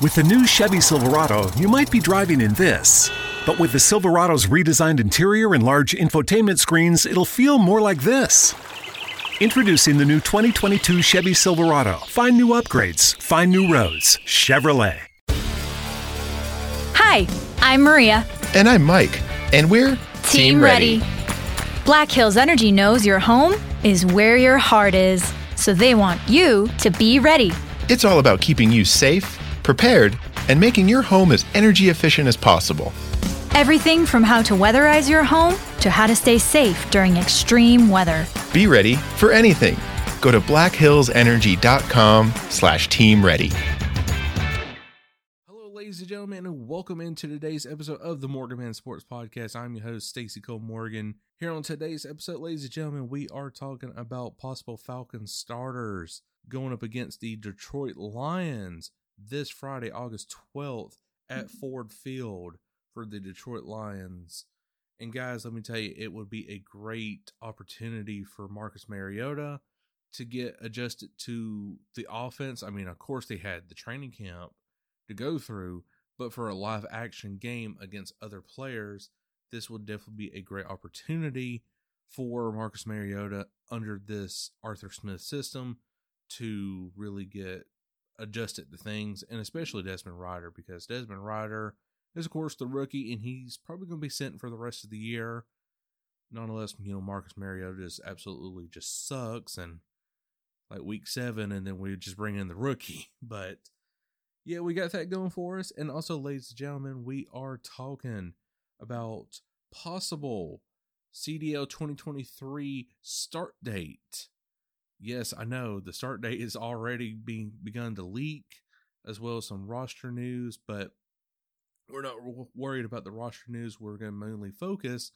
With the new Chevy Silverado, you might be driving in this. But with the Silverado's redesigned interior and large infotainment screens, it'll feel more like this. Introducing the new 2022 Chevy Silverado. Find new upgrades, find new roads. Chevrolet. Hi, I'm Maria. And I'm Mike. And we're Team, Ready. Black Hills Energy knows your home is where your heart is, so they want you to be ready. It's all about keeping you safe, prepared, and making your home as energy efficient as possible. Everything from how to weatherize your home to how to stay safe during extreme weather. Be ready for anything. Go to blackhillsenergy.com slash team ready. Hello, ladies and gentlemen, and welcome into today's episode of the Morgan Man Sports Podcast. I'm your host, Stacy Cole Morgan. Here on today's episode, ladies and gentlemen, we are talking about possible Falcon starters going up against the Detroit Lions this Friday, August 12th at mm-hmm. Ford Field for the Detroit Lions. And guys, let me tell you, it would be a great opportunity for Marcus Mariota to get adjusted to the offense. I mean, of course, they had the training camp to go through, but for a live action game against other players, this would definitely be a great opportunity for Marcus Mariota under this Arthur Smith system to really get adjusted to things, and especially Desmond Ridder, because Desmond Ridder is, of course, the rookie, and he's probably going to be sent for the rest of the year. Nonetheless, you know, Marcus Mariota just absolutely just sucks, and like week seven, and then we just bring in the rookie. But yeah, we got that going for us. And also, ladies and gentlemen, we are talking about possible CDL 2023 start date. Yes, I know the start date is already being begun to leak, as well as some roster news, but we're not worried about the roster news. We're going to mainly focus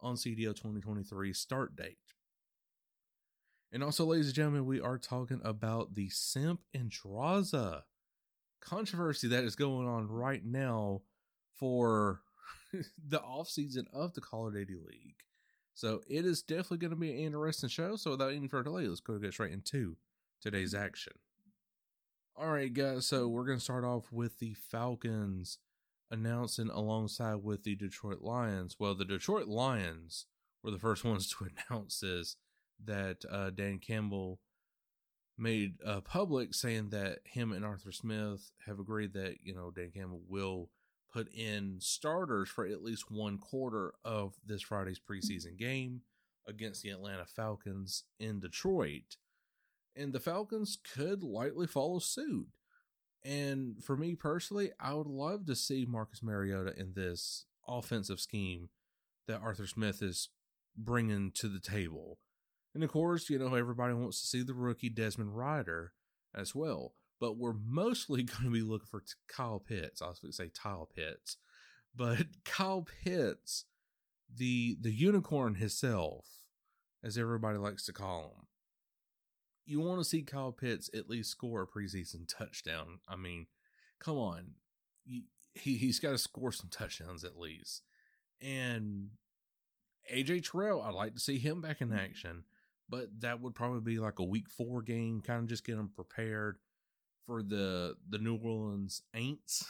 on CDL 2023 start date. And also, ladies and gentlemen, we are talking about the Simp and Drazah controversy that is going on right now for the offseason of the Call of Duty League. So it is definitely going to be an interesting show. So without any further delay, let's go get straight into today's action. All right, guys. So we're going to start off with the Falcons announcing alongside with the Detroit Lions. Well, the Detroit Lions were the first ones to announce this that uh, Dan Campbell made uh, public, saying that him and Arthur Smith have agreed that you know Dan Campbell will put in starters for at least one quarter of this Friday's preseason game against the Atlanta Falcons in Detroit. And the Falcons could likely follow suit. And for me personally, I would love to see Marcus Mariota in this offensive scheme that Arthur Smith is bringing to the table. And of course, you know, everybody wants to see the rookie Desmond Ridder as well but we're mostly going to be looking for Kyle Pitts. I was going to say Kyle Pitts, but Kyle Pitts, the the unicorn himself, as everybody likes to call him. You want to see Kyle Pitts at least score a preseason touchdown. I mean, come on, he he's got to score some touchdowns at least. And AJ Terrell, I'd like to see him back in mm-hmm. action, but that would probably be like a week four game, kind of just get him prepared for the the New Orleans Aints,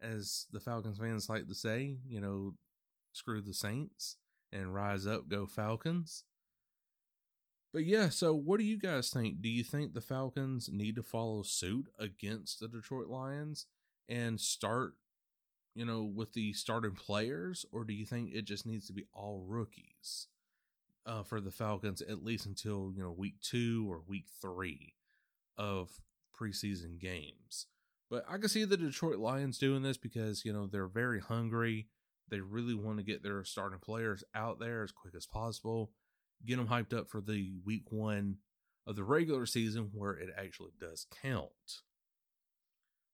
as the Falcons fans like to say. You know, screw the Saints and rise up, go Falcons. But yeah, so what do you guys think? Do you think the Falcons need to follow suit against the Detroit Lions and start, you know, with the starting players, or do you think it just needs to be all rookies uh, for the Falcons at least until you know week two or week three of preseason games. But I can see the Detroit Lions doing this because, you know, they're very hungry. They really want to get their starting players out there as quick as possible, get them hyped up for the week one of the regular season where it actually does count.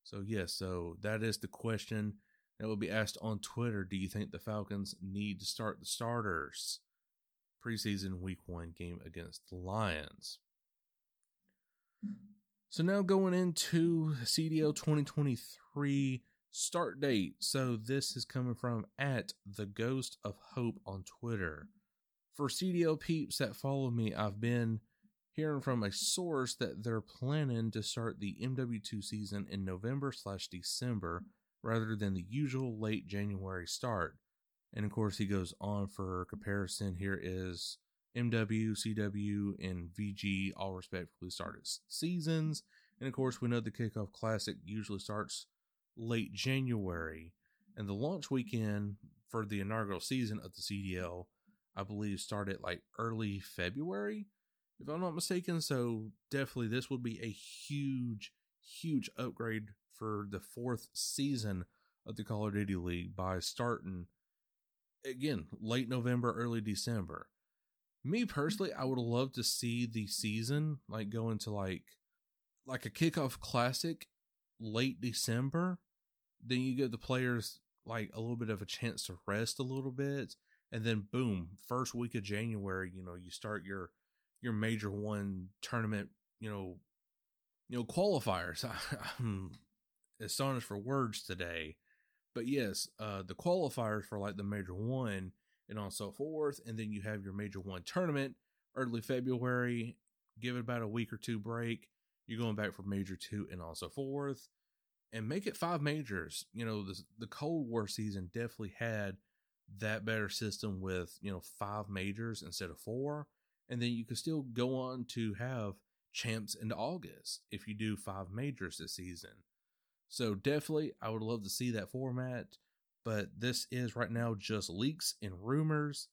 So, yes, yeah, so that is the question that will be asked on Twitter. Do you think the Falcons need to start the starters preseason week one game against the Lions? So now going into CDL 2023 start date. So this is coming from at the Ghost of Hope on Twitter. For CDL peeps that follow me, I've been hearing from a source that they're planning to start the MW2 season in November slash December rather than the usual late January start. And of course, he goes on for comparison. Here is MW, CW, and VG all respectively started seasons. And of course, we know the Kickoff Classic usually starts late January. And the launch weekend for the inaugural season of the CDL, I believe, started like early February, if I'm not mistaken. So definitely, this would be a huge, huge upgrade for the fourth season of the Call of Duty League by starting again late November, early December. Me personally, I would love to see the season like go into like like a kickoff classic late December. Then you give the players like a little bit of a chance to rest a little bit, and then boom, first week of January, you know, you start your your major one tournament, you know, you know qualifiers. I'm astonished for words today, but yes, uh, the qualifiers for like the major one and on so forth, and then you have your major one tournament early February. Give it about a week or two break. You're going back for major two and on so forth, and make it five majors. You know, the the Cold War season definitely had that better system with you know five majors instead of four, and then you could still go on to have champs in August if you do five majors this season. So definitely, I would love to see that format. But this is right now just leaks and rumors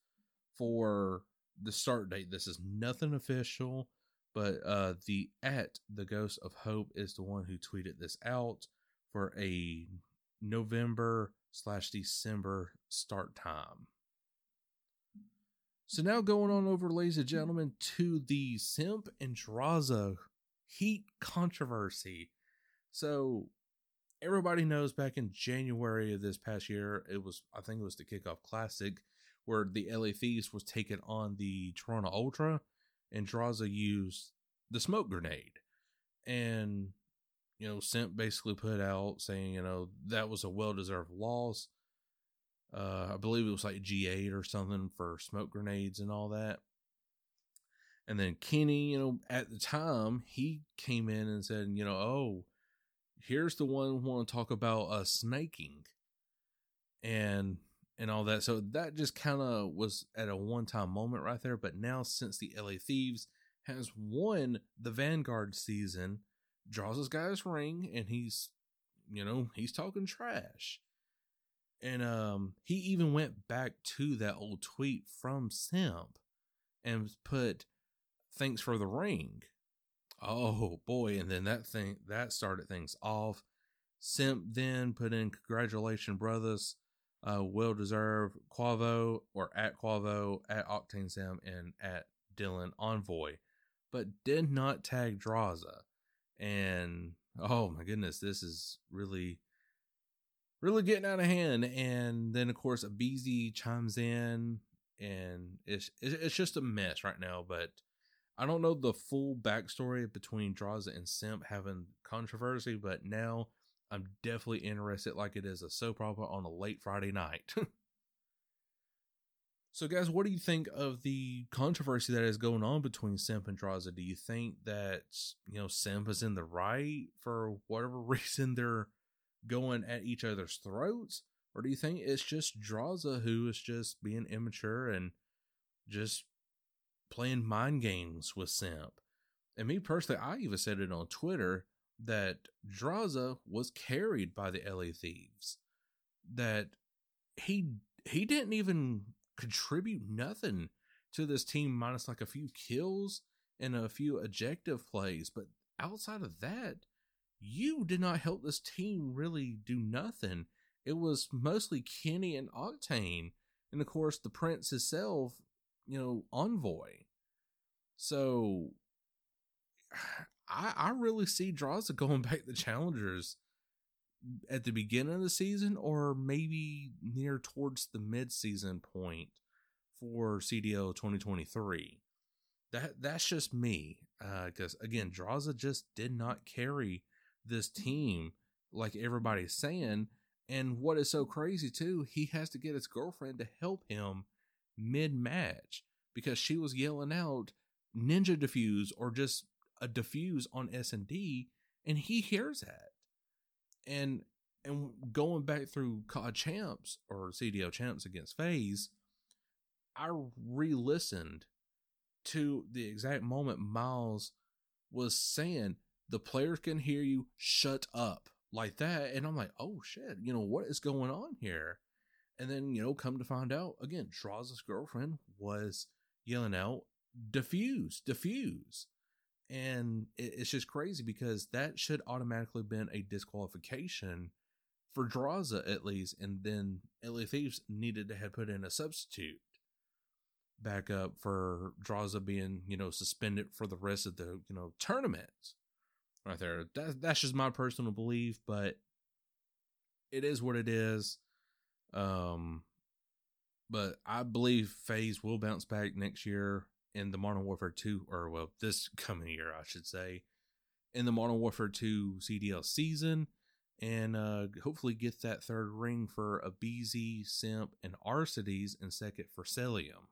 for the start date. This is nothing official, but uh, the at the Ghost of Hope is the one who tweeted this out for a November slash December start time. So now going on over, ladies and gentlemen, to the Simp and Drazah heat controversy. So everybody knows back in January of this past year, it was I think it was the kickoff classic where the LA Thieves was taking on the Toronto Ultra, and Drazah used the smoke grenade, and you know Simp basically put out saying you know that was a well deserved loss. Uh, I believe it was like G8 or something for smoke grenades and all that. And then Kenny, you know, at the time, he came in and said, you know, oh, here's the one who want to talk about uh snaking and and all that. So that just kind of was at a one-time moment right there but now since the la thieves has won the vanguard season draws his guy's ring and he's you know he's talking trash. And um he even went back to that old tweet from simp and put thanks for the ring Oh boy, and then that thing that started things off. Simp then put in congratulations, brothers. Uh, well deserved Quavo or at Quavo at Octane Sam and at Dylan Envoy, but did not tag Drazah. And oh my goodness, this is really, really getting out of hand. And then of course aBeZy chimes in, and it's it's just a mess right now. But I don't know the full backstory between Drazah and Simp having controversy, but now I'm definitely interested like it is a soap opera on a late Friday night. so, guys, what do you think of the controversy that is going on between Simp and Drazah? Do you think that, you know, Simp is in the right for whatever reason they're going at each other's throats? Or do you think it's just Drazah who is just being immature and just playing mind games with Simp. And me personally, I even said it on Twitter that Drazah was carried by the LA Thieves. That he he didn't even contribute nothing to this team minus like a few kills and a few objective plays. But outside of that, you did not help this team really do nothing. It was mostly Kenny and Octane. And of course, the Prince himself you know, envoy. So I I really see Drazah going back to challengers at the beginning of the season or maybe near towards the mid-season point for CDL 2023. That that's just me. Uh cuz again, Drazah just did not carry this team like everybody's saying and what is so crazy too, he has to get his girlfriend to help him mid match because she was yelling out, ninja diffuse or just a diffuse on S and he hears that. And and going back through COD champs or CDL champs against FaZe, I re-listened to the exact moment Miles was saying the players can hear you. Shut up like that. And i'm like oh shit. You know what is going on here? And then you know come to find out again Drazah's girlfriend was yelling out diffuse diffuse and it's just crazy because that should automatically been a disqualification for Drazah at least and then LA Thieves needed to have put in a substitute backup for Drazah being you know suspended for the rest of the you know tournament right there. That, that's just my personal belief, but it is what it is. Um, but I believe FaZe will bounce back next year in the Modern Warfare 2, or well, this coming year, I should say, in the Modern Warfare 2 CDL season, and uh, hopefully get that third ring for aBeZy, Simp, and Arcitys, and second for Cellium.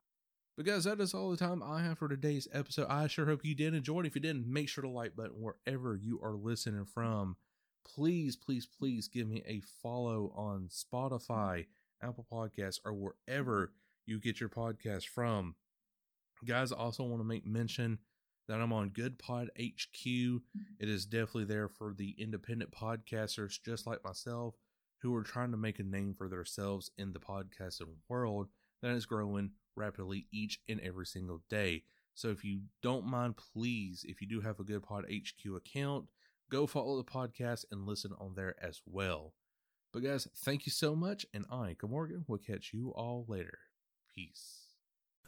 But guys, that is all the time I have for today's episode. I sure hope you did enjoy it. If you didn't, make sure to like button wherever you are listening from. Please, please, please give me a follow on Spotify, Apple Podcasts, or wherever you get your podcast from. Guys, I also want to make mention that I'm on Good Pod HQ. Mm-hmm. It is definitely there for the independent podcasters just like myself who are trying to make a name for themselves in the podcasting world that is growing rapidly each and every single day. So if you don't mind, please, if you do have a Good Pod HQ account, go follow the podcast and listen on there as well. But guys, thank you so much, and I, Morgan, will catch you all later. Peace.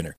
winner.